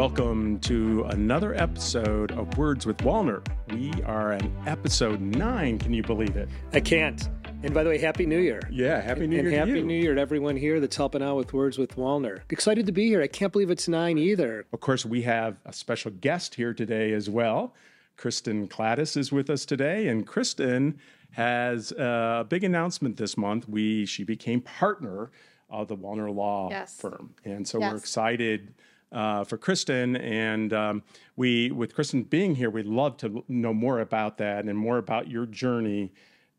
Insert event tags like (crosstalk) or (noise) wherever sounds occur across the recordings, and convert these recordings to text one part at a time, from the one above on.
Welcome to another episode of Words with Walner. We are on episode nine. Can you believe it? I can't. And by the way, Happy New Year. Yeah, Happy New and Year. And Happy you. New Year to everyone here that's helping out with Words with Walner. Excited to be here. I can't believe it's nine either. Of course, we have a special guest here today as well. Kristin Kladis is with us today, and Kristin has uh, a big announcement this month. We she became partner of the Walner Law Yes. firm, and so we're excited uh, for Kristin. And um, we, with Kristin being here, we'd love to know more about that and more about your journey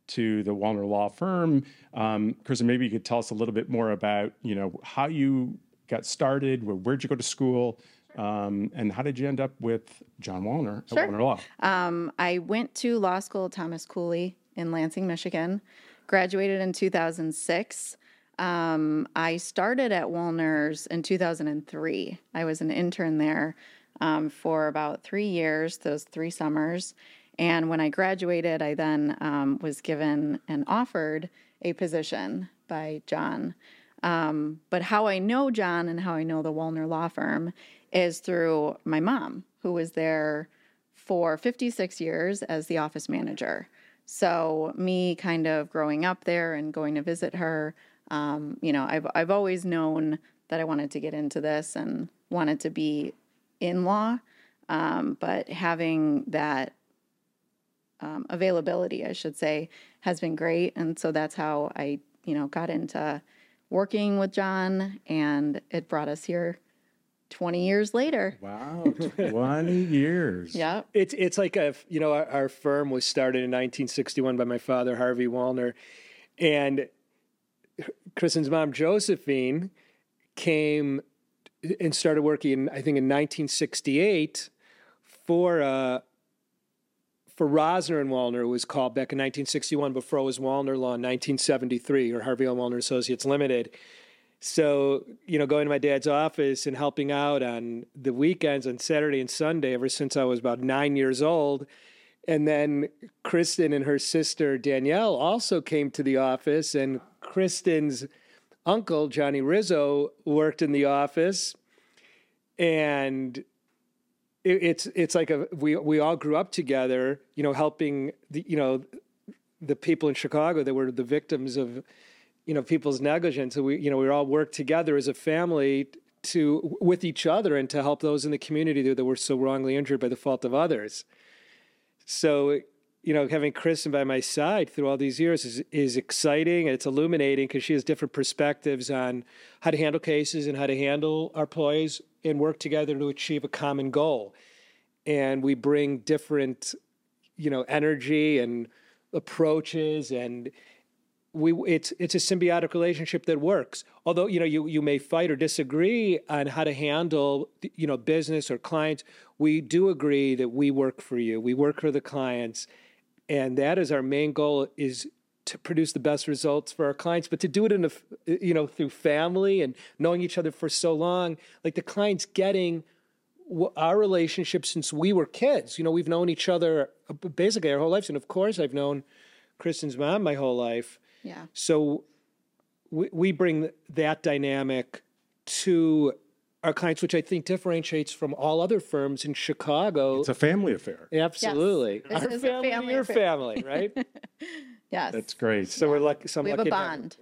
to the Walner Law firm. Um, Kristin, maybe you could tell us a little bit more about you know how you got started, where, where'd you go to school, um, and how did you end up with John Walner Sure. at Walner Law? Um, I went to law school at Thomas Cooley in Lansing, Michigan. Graduated in 2006. Um, I started at Walner's in 2003. I was an intern there um, for about three years, those three summers. And when I graduated, I then um, was given and offered a position by John. Um, but how I know John and how I know the Walner Law Firm is through my mom, who was there for 56 years as the office manager. So me kind of growing up there and going to visit her, um, you know, I've I've always known that I wanted to get into this and wanted to be in law, um, but having that um, availability, I should say, has been great, and so that's how I, you know, got into working with John, and it brought us here 20 years later. Wow, 20 (laughs) years. Yeah. It's it's like a you know our, our firm was started in 1961 by my father Harvey Walner, and Kristin's mom Josephine came and started working in, I think in 1968 for uh, for Rosner and Walner was called back in 1961 before it was Walner Law in 1973 or Harvey L. Walner Associates Limited. So, you know, going to my dad's office and helping out on the weekends on Saturday and Sunday ever since I was about nine years old. And then Kristin and her sister Danielle also came to the office, and Kristin's uncle, Johnny Rizzo, worked in the office. And it, it's it's like a we we all grew up together, you know, helping the you know the people in Chicago that were the victims of you know people's negligence. So we you know we all worked together as a family to with each other and to help those in the community that, were so wrongly injured by the fault of others. So you know having Kristin by my side through all these years is is exciting and it's illuminating because she has different perspectives on how to handle cases and how to handle our employees and work together to achieve a common goal. And we bring different you know energy and approaches and we it's it's a symbiotic relationship that works although you know you you may fight or disagree on how to handle you know business or clients we do agree that we work for you we work for the clients and that is our main goal is to produce the best results for our clients but to do it in a you know through family and knowing each other for so long. Like the clients getting our relationship since we were kids. You know we've known each other uh, basically our whole lives. And of course i've known kristin's mom my whole life. Yeah. so we, we bring that dynamic to our clients, which I think differentiates from all other firms in Chicago. It's a family affair. Absolutely. This our is a family, family your affair. family, right? (laughs) Yes. That's great. so we're lucky. Some we have a lucky bond.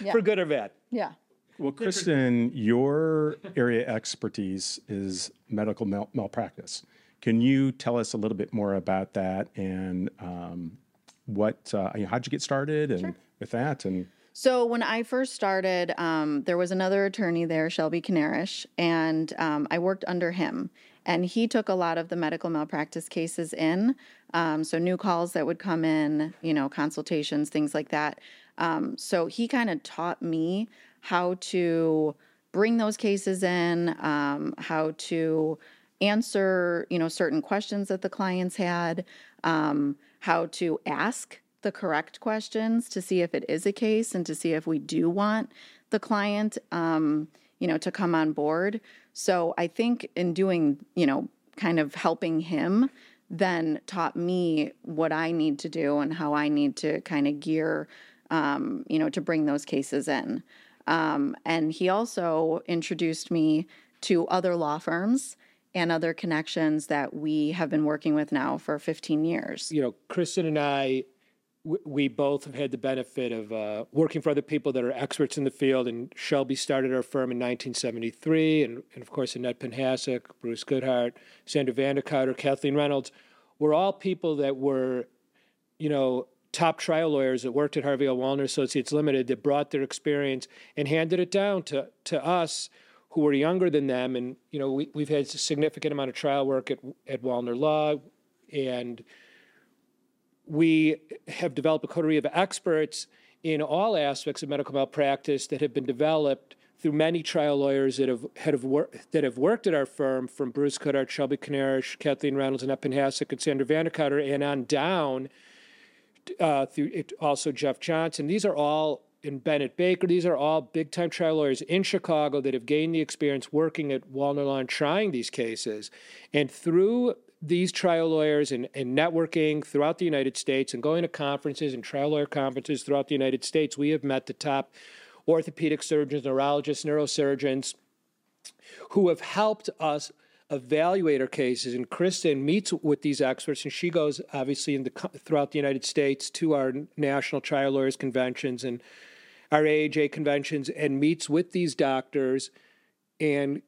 (laughs) for good or bad. Yeah. Well, Kristin, your area expertise is medical mal- malpractice. Can you tell us a little bit more about that and um, what, uh, you know, how'd you get started and with that? And So when I first started, um, there was another attorney there, Shelby Canarish, and um, I worked under him. And he took a lot of the medical malpractice cases in. Um, so new calls that would come in, you know, consultations, things like that. Um, so he kind of taught me how to bring those cases in, um, how to answer, you know, certain questions that the clients had, um, how to ask the correct questions to see if it is a case and to see if we do want the client, um, you know, to come on board. So I think in doing, you know, kind of helping him, then taught me what I need to do and how I need to kind of gear, um, you know, to bring those cases in. Um, and he also introduced me to other law firms and other connections that we have been working with now for 15 years. You know, Kristin and I, we both have had the benefit of uh, working for other people that are experts in the field. And Shelby started our firm in 1973, and, and of course, Annette Panhasek, Bruce Goodhart, Sandra Vandecotter, Kathleen Reynolds were all people that were, you know, top trial lawyers that worked at Harvey L. Walner Associates Limited that brought their experience and handed it down to, to us who were younger than them. And, you know, we, we've had a significant amount of trial work at, at Walner Law, and we have developed a coterie of experts in all aspects of medical malpractice that have been developed through many trial lawyers that have, have wor- that have worked at our firm, from Bruce Goodhart, Shelby Kanarish, Kathleen Reynolds, and Hasek, and Sandra Vandecotter, and on down uh, through it, also Jeff Johnson. These are all and Bennett Baker. These are all big time trial lawyers in Chicago that have gained the experience working at Walner Law and trying these cases. And through these trial lawyers and, and networking throughout the United States and going to conferences and trial lawyer conferences throughout the United States, we have met the top orthopedic surgeons, neurologists, neurosurgeons who have helped us evaluate our cases. And Kristin meets with these experts, and she goes obviously the, throughout the United States to our national trial lawyers conventions and our AAJ conventions, and meets with these doctors, and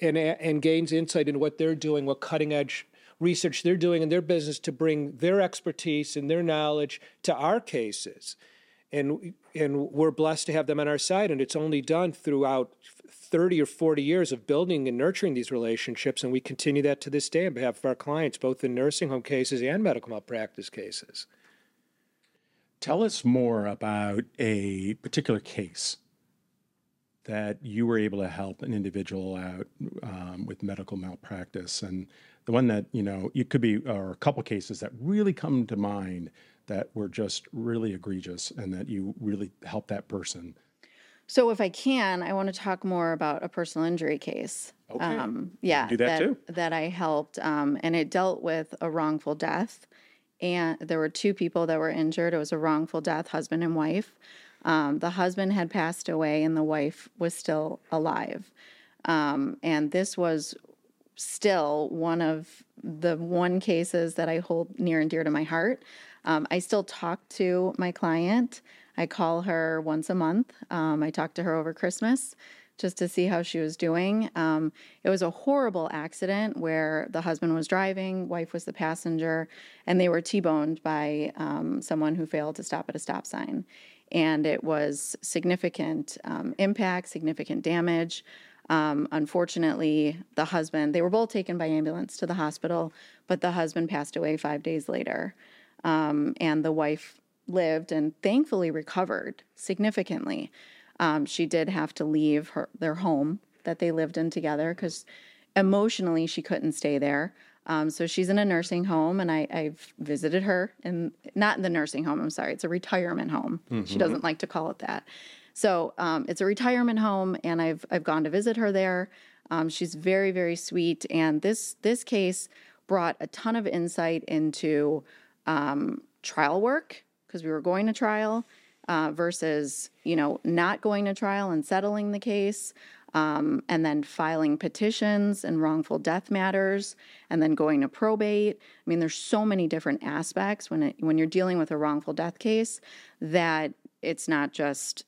and and gains insight into what they're doing, what cutting edge research they're doing in their business to bring their expertise and their knowledge to our cases. And and we're blessed to have them on our side, and it's only done throughout 30 or 40 years of building and nurturing these relationships, and we continue that to this day on behalf of our clients, both in nursing home cases and medical malpractice cases. Tell us more about a particular case that you were able to help an individual out um, with medical malpractice, and the one that you know it could be, or a couple cases that really come to mind that were just really egregious, and that you really helped that person so if I can, I want to talk more about a personal injury case. Okay. Um, yeah, Do that too. that I helped, um, and it dealt with a wrongful death. And there were two people that were injured. It was a wrongful death, husband and wife. Um, the husband had passed away, and the wife was still alive. Um, and this was still one of the one cases that I hold near and dear to my heart. Um, I still talk to my client. I call her once a month. Um, I talk to her over Christmas just to see how she was doing. Um, it was a horrible accident where the husband was driving, wife was the passenger, and they were T boned by um, someone who failed to stop at a stop sign. And it was significant um, impact, significant damage. Um, unfortunately, the husband, they were both taken by ambulance to the hospital, but the husband passed away five days later. Um, and the wife lived and thankfully recovered significantly. Um, she did have to leave her their home that they lived in together because emotionally she couldn't stay there. Um, so she's in a nursing home, and I, have visited her, and not in the nursing home. I'm sorry, it's a retirement home. Mm-hmm. She doesn't like to call it that. So um, it's a retirement home, and I've I've gone to visit her there. Um, she's very very sweet, and this this case brought a ton of insight into um, trial work because we were going to trial uh, versus you know not going to trial and settling the case um, and then filing petitions and wrongful death matters and then going to probate i mean there's so many different aspects when it, when you're dealing with a wrongful death case that it's not just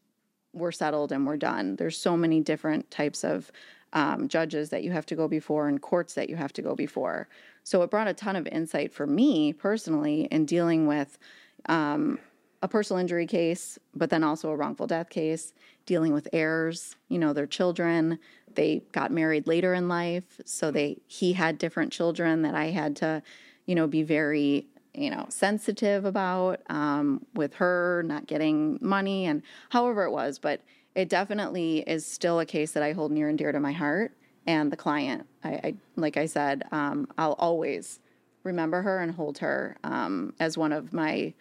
we're settled and we're done there's so many different types of um, judges that you have to go before and courts that you have to go before so it brought a ton of insight for me personally in dealing with um, a personal injury case, but then also a wrongful death case, dealing with heirs, you know, their children. They got married later in life, so they he had different children that I had to, you know, be very you know sensitive about um, with her not getting money and however it was, but it definitely is still a case that I hold near and dear to my heart. And the client, I, I like I said, um, I'll always remember her and hold her um, as one of my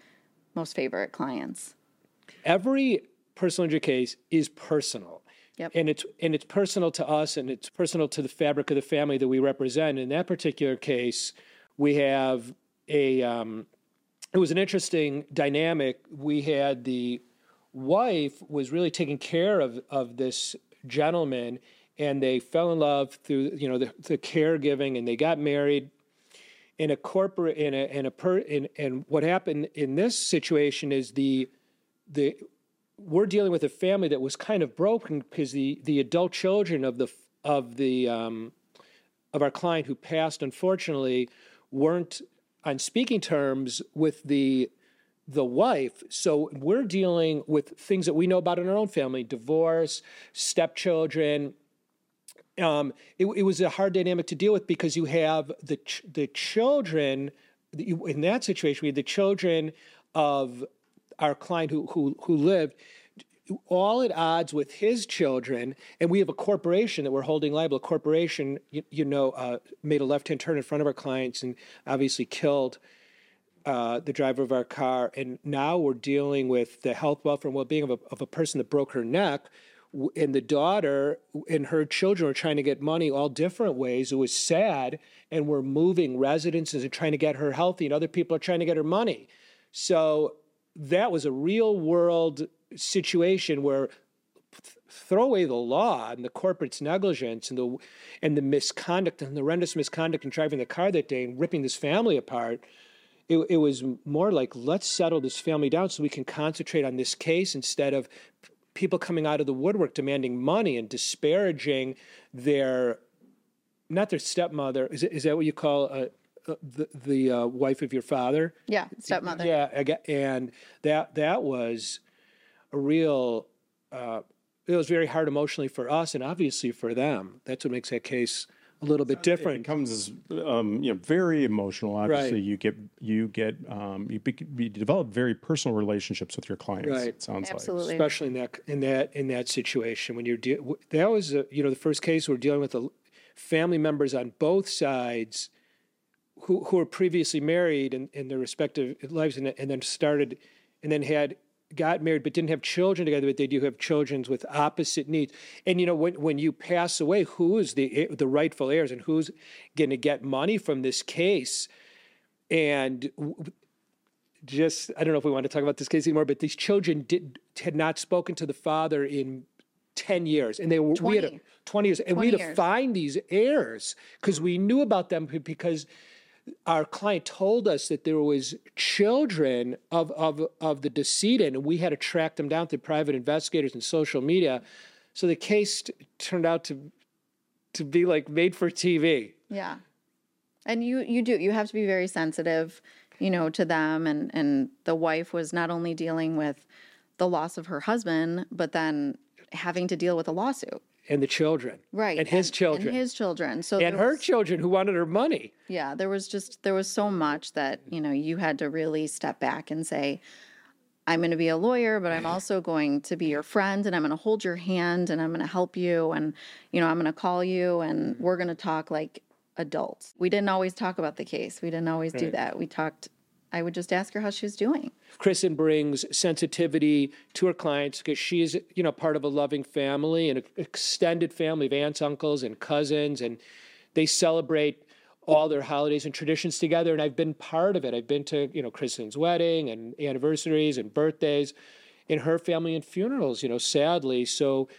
most favorite clients. Every personal injury case is personal. Yep. And it's and it's personal to us and it's personal to the fabric of the family that we represent. In that particular case, we have a um, it was an interesting dynamic. We had the wife was really taking care of of this gentleman and they fell in love through you know the, the caregiving, and they got married in a corporate in a in a per in, and what happened in this situation is the the we're dealing with a family that was kind of broken because the the adult children of the of the um, of our client who passed unfortunately weren't on speaking terms with the the wife. So we're dealing with things that we know about in our own family: divorce, stepchildren. Um, it, it was a hard dynamic to deal with because you have the ch- the children in that situation. We had the children of our client who who who lived all at odds with his children, and we have a corporation that we're holding liable. A corporation, you, you know, uh, made a left-hand turn in front of our clients and obviously killed uh, the driver of our car. And now we're dealing with the health, welfare, and well-being of a, of a person that broke her neck. And the daughter and her children are trying to get money all different ways. It was sad, and we're moving residences and trying to get her healthy, and other people are trying to get her money. So that was a real world situation where throw away the law and the corporate's negligence and the and the misconduct and the horrendous misconduct in driving the car that day and ripping this family apart. It, it was more like let's settle this family down so we can concentrate on this case instead of people coming out of the woodwork demanding money and disparaging their not their stepmother is, is that what you call a, the the uh, wife of your father. Yeah, stepmother. Yeah, and that that was a real. Uh, it was very hard emotionally for us, and obviously for them. That's what makes that case a little bit different. It becomes um, you know very emotional. Obviously, Right. you get you get um, you, bec you develop very personal relationships with your clients. Right. It sounds Absolutely. especially in that in that in that situation when you're de- that was uh you know the first case we're dealing with the family members on both sides who who were previously married in, in their respective lives and, and then started and then had got married but didn't have children together but they do have children with opposite needs and you know when when you pass away who is the eh, the rightful heirs and who's going to get money from this case and just I don't know if we want to talk about this case anymore, but these children did had not spoken to the father in ten years, and they were we had a, 20. years, and we 20 had to years. find these heirs because we knew about them because our client told us that there was children of of of the decedent, and we had to track them down through private investigators and social media. So the case t- turned out to to be like made for TV. Yeah. And you you do you have to be very sensitive, you know, to them and and the wife was not only dealing with the loss of her husband, but then having to deal with a lawsuit. And the children, Right. and his children, And his children. So and her was- children who wanted her money. yeah, there was just there was so much that, you know, you had to really step back and say I'm going to be a lawyer, but I'm also going to be your friend and I'm going to hold your hand and I'm going to help you and you know, I'm going to call you and we're going to talk like adults. We didn't always talk about the case. We didn't always do that. We talked I would just ask her how she was doing. Kristin brings sensitivity to her clients because she's, you know, part of a loving family and an extended family of aunts, uncles, and cousins, and they celebrate all their holidays and traditions together. And I've been part of it. I've been to, you know, Kristin's wedding and anniversaries and birthdays in her family and funerals, you know, sadly. So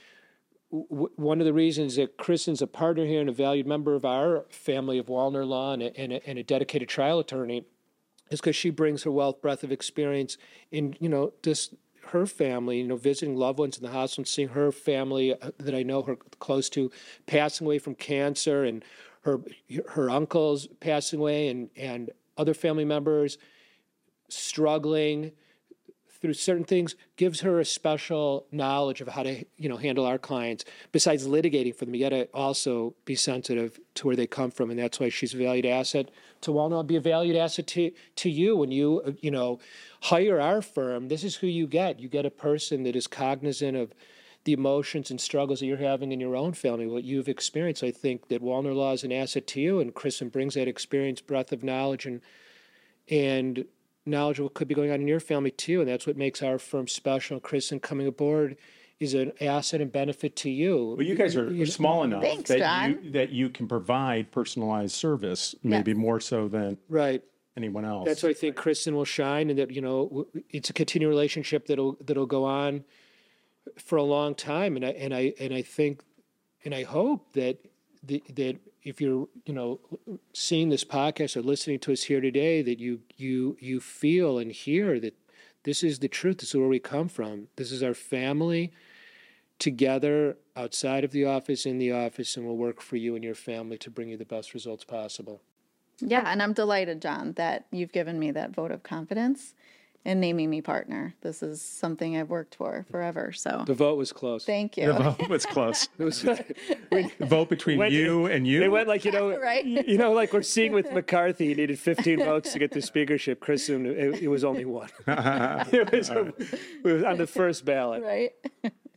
one of the reasons that Kristin's a partner here and a valued member of our family of Walner Law and a, and a, and a dedicated trial attorney is because she brings her wealth, breadth of experience in, you know, just her family, you know, visiting loved ones in the hospital seeing her family uh, that I know her close to passing away from cancer and her her uncles passing away and and other family members struggling through certain things gives her a special knowledge of how to you know handle our clients. Besides litigating for them you got to also be sensitive to where they come from and that's why she's a valued asset to Walner. Be a valued asset to to you. When you you know hire our firm this is who you get. You get a person that is cognizant of the emotions and struggles that you're having in your own family what you've experienced. I think that Walner Law is an asset to you and Kristin brings that experience breadth of knowledge and and knowledge of what could be going on in your family too. And that's what makes our firm special. Kristin coming aboard is an asset and benefit to you. Well, you guys are small enough Thanks, that John. you that you can provide personalized service, maybe more so than right. anyone else. That's why I think Kristin will shine, and that you know it's a continued relationship that'll that'll go on for a long time. And I and I and I think and I hope that the, that if you're you know seeing this podcast or listening to us here today, that you you you feel and hear that this is the truth. This is where we come from. This is our family together outside of the office, in the office, and we'll work for you and your family to bring you the best results possible. Yeah, and I'm delighted, John, that you've given me that vote of confidence in naming me partner. This is something I've worked for forever. So The vote was close. thank you. The vote was close. (laughs) It was, (laughs) The vote between When- you and you. They went like you know, (laughs) Right. You know, like we're seeing with McCarthy, he needed 15 votes to get the speakership. Chris, it, it was only one. it, was, it was on the first ballot. right?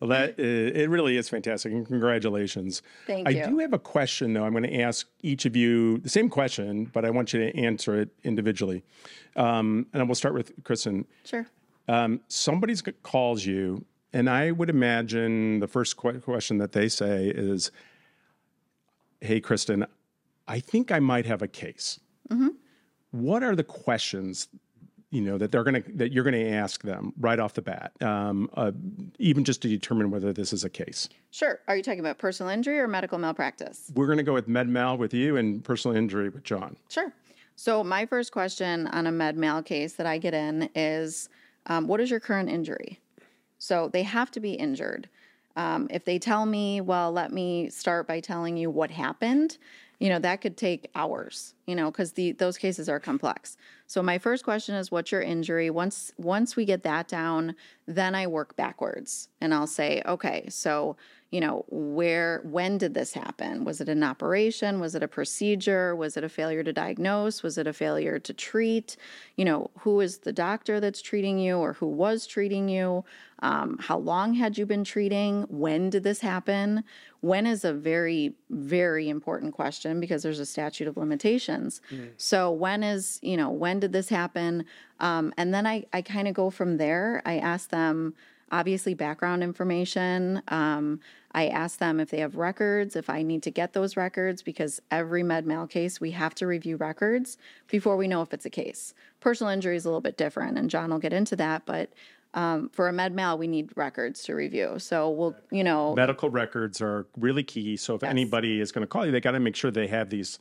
Well, that uh, it really is fantastic, and congratulations. Thank I you. do have a question, though. I'm going to ask each of you the same question, but I want you to answer it individually. Um, and we'll start with Kristin. Sure. Um, somebody calls you, and I would imagine the first que- question that they say is, "Hey, Kristin, I think I might have a case." What are the questions, you know, that they're going to that you're going to ask them right off the bat, um, uh, even just to determine whether this is a case? Sure. Are you talking about personal injury or medical malpractice? We're going to go with med mal with you and personal injury with John. Sure. So, my first question on a med mal case that I get in is um, what is your current injury? So, they have to be injured. Um, if they tell me, well, let me start by telling you what happened, you know, that could take hours, you know, because the those cases are complex. So my first question is what's your injury? Once once we get that down, then I work backwards and I'll say, okay, so you know, where when did this happen? Was it an operation? Was it a procedure? Was it a failure to diagnose? Was it a failure to treat? You know, who is the doctor that's treating you or who was treating you? Um, how long had you been treating? When did this happen? When is a very, very important question because there's a statute of limitations. So when is, you know, when did this happen? Um, and then I, I kind of go from there. I ask them, obviously background information. Um, I ask them if they have records, if I need to get those records, because every med mal case, we have to review records before we know if it's a case. Personal injury is a little bit different, and John will get into that, but um, for a med mal, we need records to review. So we'll, you know, Medical records are really key. So if anybody is going to call you, they got to make sure they have these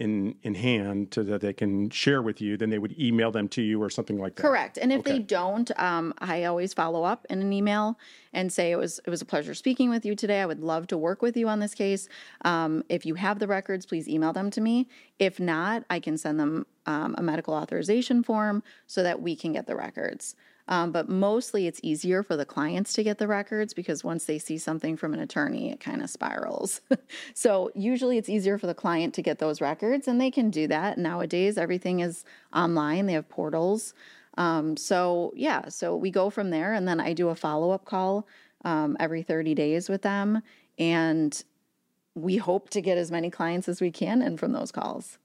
in in hand so that they can share with you. Then they would email them to you or something like that. Correct. And if they don't, um, I always follow up in an email and say it was it was a pleasure speaking with you today. I would love to work with you on this case. Um, if you have the records, please email them to me. If not, I can send them um, a medical authorization form so that we can get the records. Um, but mostly it's easier for the clients to get the records because once they see something from an attorney, it kind of spirals. (laughs) so usually it's easier for the client to get those records, and they can do that. Nowadays, everything is online, they have portals. Um, so, yeah, so we go from there, and then I do a follow up call um, every 30 days with them. And we hope to get as many clients as we can in from those calls.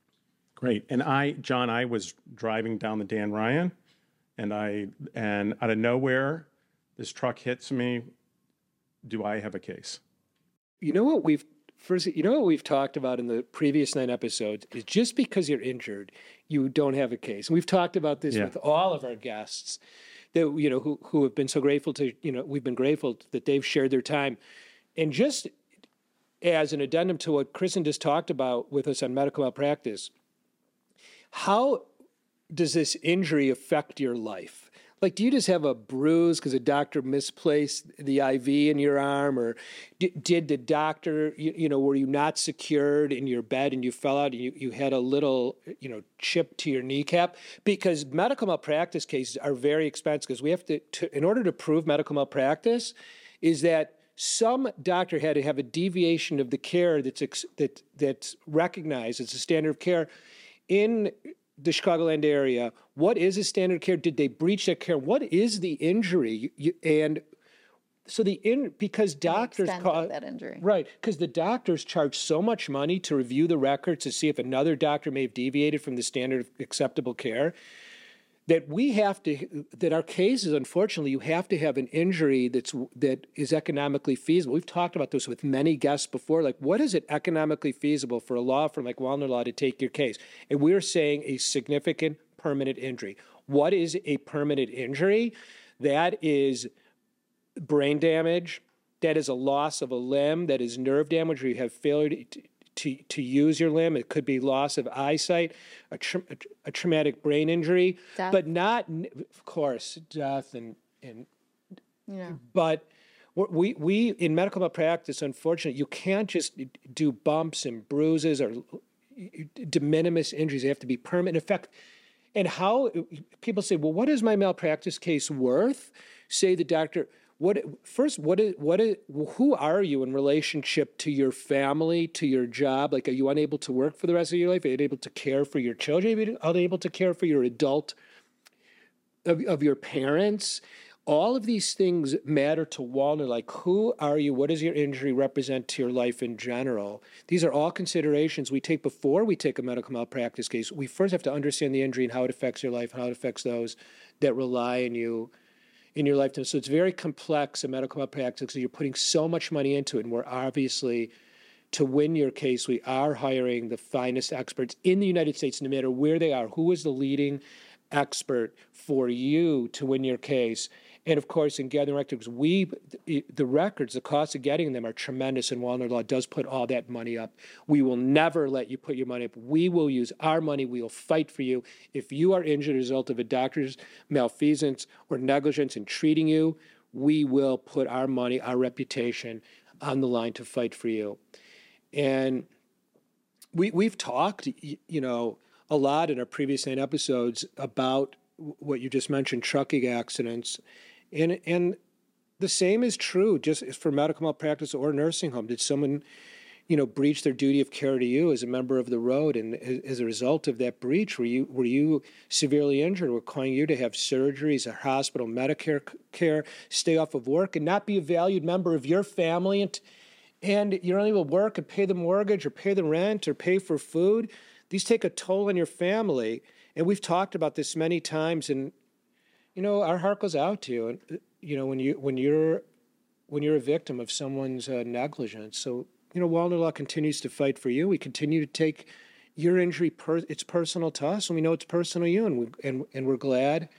Great. And I, John, I was driving down the Dan Ryan, and I and out of nowhere, this truck hits me. Do I have a case? You know what we've first you know what we've talked about in the previous nine episodes is just because you're injured, you don't have a case. And we've talked about this Yeah. with all of our guests that you know who who have been so grateful to, you know, we've been grateful that they've shared their time. And just as an addendum to what Kristin just talked about with us on medical malpractice, how does this injury affect your life? Like, do you just have a bruise because a doctor misplaced the IV in your arm, or did, did the doctor, you, you know, were you not secured in your bed and you fell out and you, you had a little, you know, chip to your kneecap? Because medical malpractice cases are very expensive because we have to, to, in order to prove medical malpractice, is that some doctor had to have a deviation of the care that's ex, that that's recognized as a standard of care in the Chicagoland area. What is a standard care? Did they breach that care? What is the injury? You, and so the in because doctors extent that injury. right because the doctors charge so much money to review the records to see if another doctor may have deviated from the standard of acceptable care that we have to that our cases unfortunately you have to have an injury that's that is economically feasible. We've talked about this with many guests before like what is it economically feasible for a law firm like Walner Law to take your case? And we're saying a significant permanent injury. What is a permanent injury? That is brain damage. That is a loss of a limb. That is nerve damage where you have failure to, to, to use your limb. It could be loss of eyesight, a, tra- a traumatic brain injury, Death. but not, of course, death and, and Yeah. but we, we in medical malpractice, unfortunately, you can't just do bumps and bruises or de minimis injuries. They have to be permanent. In fact, and how people say, well, what is my malpractice case worth? Say the doctor, what first, what is, what is, who are you in relationship to your family, to your job? Like, are you unable to work for the rest of your life? Are you unable to care for your children? Are you unable to care for your adult of, of your parents? all of these things matter to Walner. Like, who are you? What does your injury represent to your life in general? These are all considerations we take before we take a medical malpractice case. We first have to understand the injury and how it affects your life and how it affects those that rely on you in your lifetime. So it's very complex in medical malpractice because you're putting so much money into it. And we're obviously, to win your case, we are hiring the finest experts in the United States, no matter where they are. Who is the leading expert for you to win your case? And of course, in gathering records, we the records, the cost of getting them are tremendous, and Walner Law does put all that money up. We will never let you put your money up. We will use our money. We will fight for you. If you are injured as a result of a doctor's malfeasance or negligence in treating you, we will put our money, our reputation on the line to fight for you. And we we've talked, you know, a lot in our previous nine episodes about what you just mentioned, trucking accidents and and the same is true just for medical malpractice or nursing home. Did someone, you know, breach their duty of care to you as a member of the road, and as a result of that breach, were you were you severely injured, Were calling you to have surgeries, a hospital, Medicare care, stay off of work, and not be a valued member of your family, and and you're unable to work and pay the mortgage or pay the rent or pay for food. These take a toll on your family, and we've talked about this many times, and you know, our heart goes out to you, and uh, you know when you when you're when you're a victim of someone's uh, negligence. So you know, Walner Law continues to fight for you. We continue to take your injury. Per- it's personal to us, and we know it's personal to you, and we and and we're glad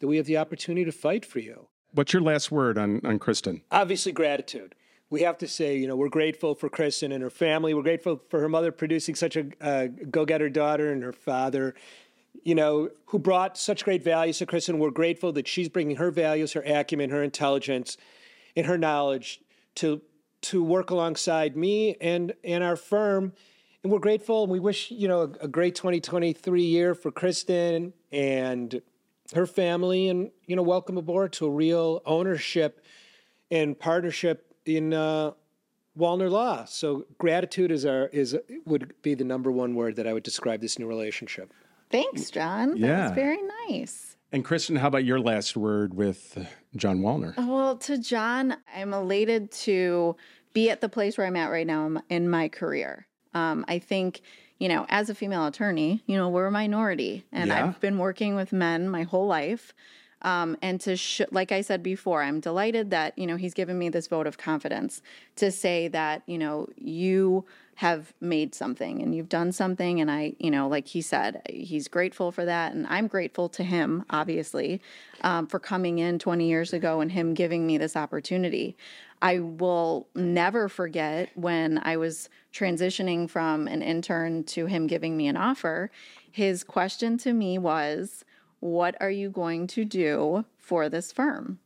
that we have the opportunity to fight for you. What's your last word on on Kristin? Obviously, gratitude. We have to say, you know, we're grateful for Kristin and her family. We're grateful for her mother producing such a uh, go-getter daughter and her father you know, who brought such great values to Kristin. We're grateful that she's bringing her values, her acumen, her intelligence, and her knowledge to to work alongside me and and our firm. And we're grateful, and we wish you know a, a great 2023 year for Kristin and her family, and you know, welcome aboard to a real ownership and partnership in uh, Walner Law. So gratitude is our is would be the number one word that I would describe this new relationship. Thanks, John. Yeah. That was very nice. And Kristin, how about your last word with John Walner? Well, to John, I'm elated to be at the place where I'm at right now in my career. Um, I think, you know, as a female attorney, you know, we're a minority, and Yeah. I've been working with men my whole life. Um, and to, sh- like I said before, I'm delighted that, you know, he's given me this vote of confidence to say that, you know, you have made something and you've done something. And I, you know, like he said, he's grateful for that. And I'm grateful to him, obviously, um, for coming in 20 years ago and him giving me this opportunity. I will never forget when I was transitioning from an intern to him giving me an offer. His question to me was, What are you going to do for this firm?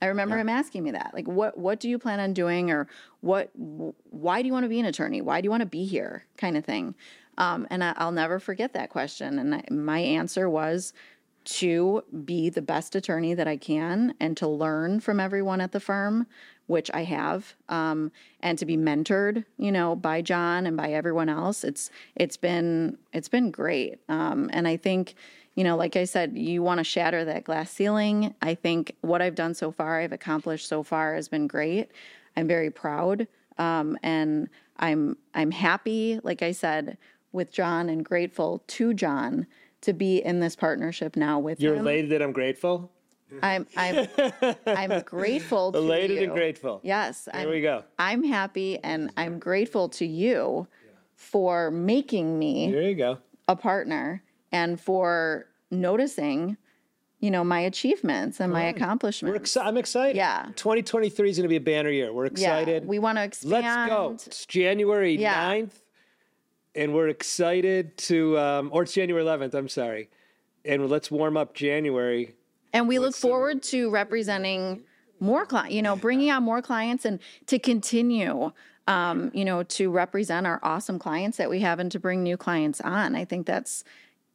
I remember him asking me that, like, what what do you plan on doing, or what? Why do you want to be an attorney? Why do you want to be here? Kind of thing. Um, and I, I'll never forget that question. And I, my answer was to be the best attorney that I can, and to learn from everyone at the firm, which I have, um, and to be mentored, you know, by John and by everyone else. It's it's been it's been great. Um, and I think you know, like I said, you want to shatter that glass ceiling. I think what I've done so far, I've accomplished so far, has been great. I'm very proud, um, and I'm I'm happy. Like I said, with John, and grateful to John to be in this partnership now with You're him. elated that I'm grateful. I'm I'm I'm (laughs) grateful to Elated you. and grateful. Yes, There I'm, we go. I'm happy, and I'm grateful to you for making me There you go. a partner and for noticing you know, my achievements and my accomplishments. We're exci- I'm excited. Yeah. 2023 is going to be a banner year. We're excited. Yeah, we want to expand. Let's go. It's January Yeah. 9th, and we're excited to, um, or it's January 11th, I'm sorry. And let's warm up January. And we look forward to representing more clients, you know, bringing on more clients and to continue, um, you know, to represent our awesome clients that we have and to bring new clients on. I think that's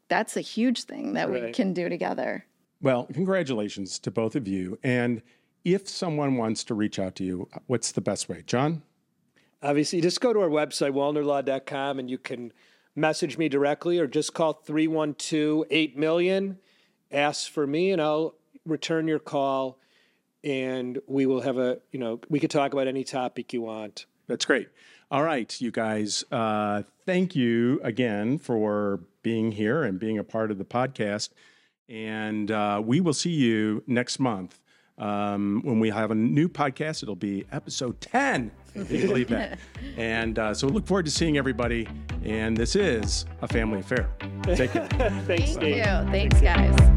that's a huge thing that we can do together. Well, congratulations to both of you. And if someone wants to reach out to you, what's the best way? John? Obviously, just go to our website, walnerlaw.com, and you can message me directly or just call 312 8 million. Ask for me, and I'll return your call. And we will have a, you know, we could talk about any topic you want. That's great. All right, you guys, uh, thank you again for being here and being a part of the podcast. And uh, we will see you next month um, when we have a new podcast. It'll be episode 10. If you believe that. (laughs) And uh, so look forward to seeing everybody. And this is a family affair. Take care. (laughs) Thanks, Thank Dave. you. Thanks, guys.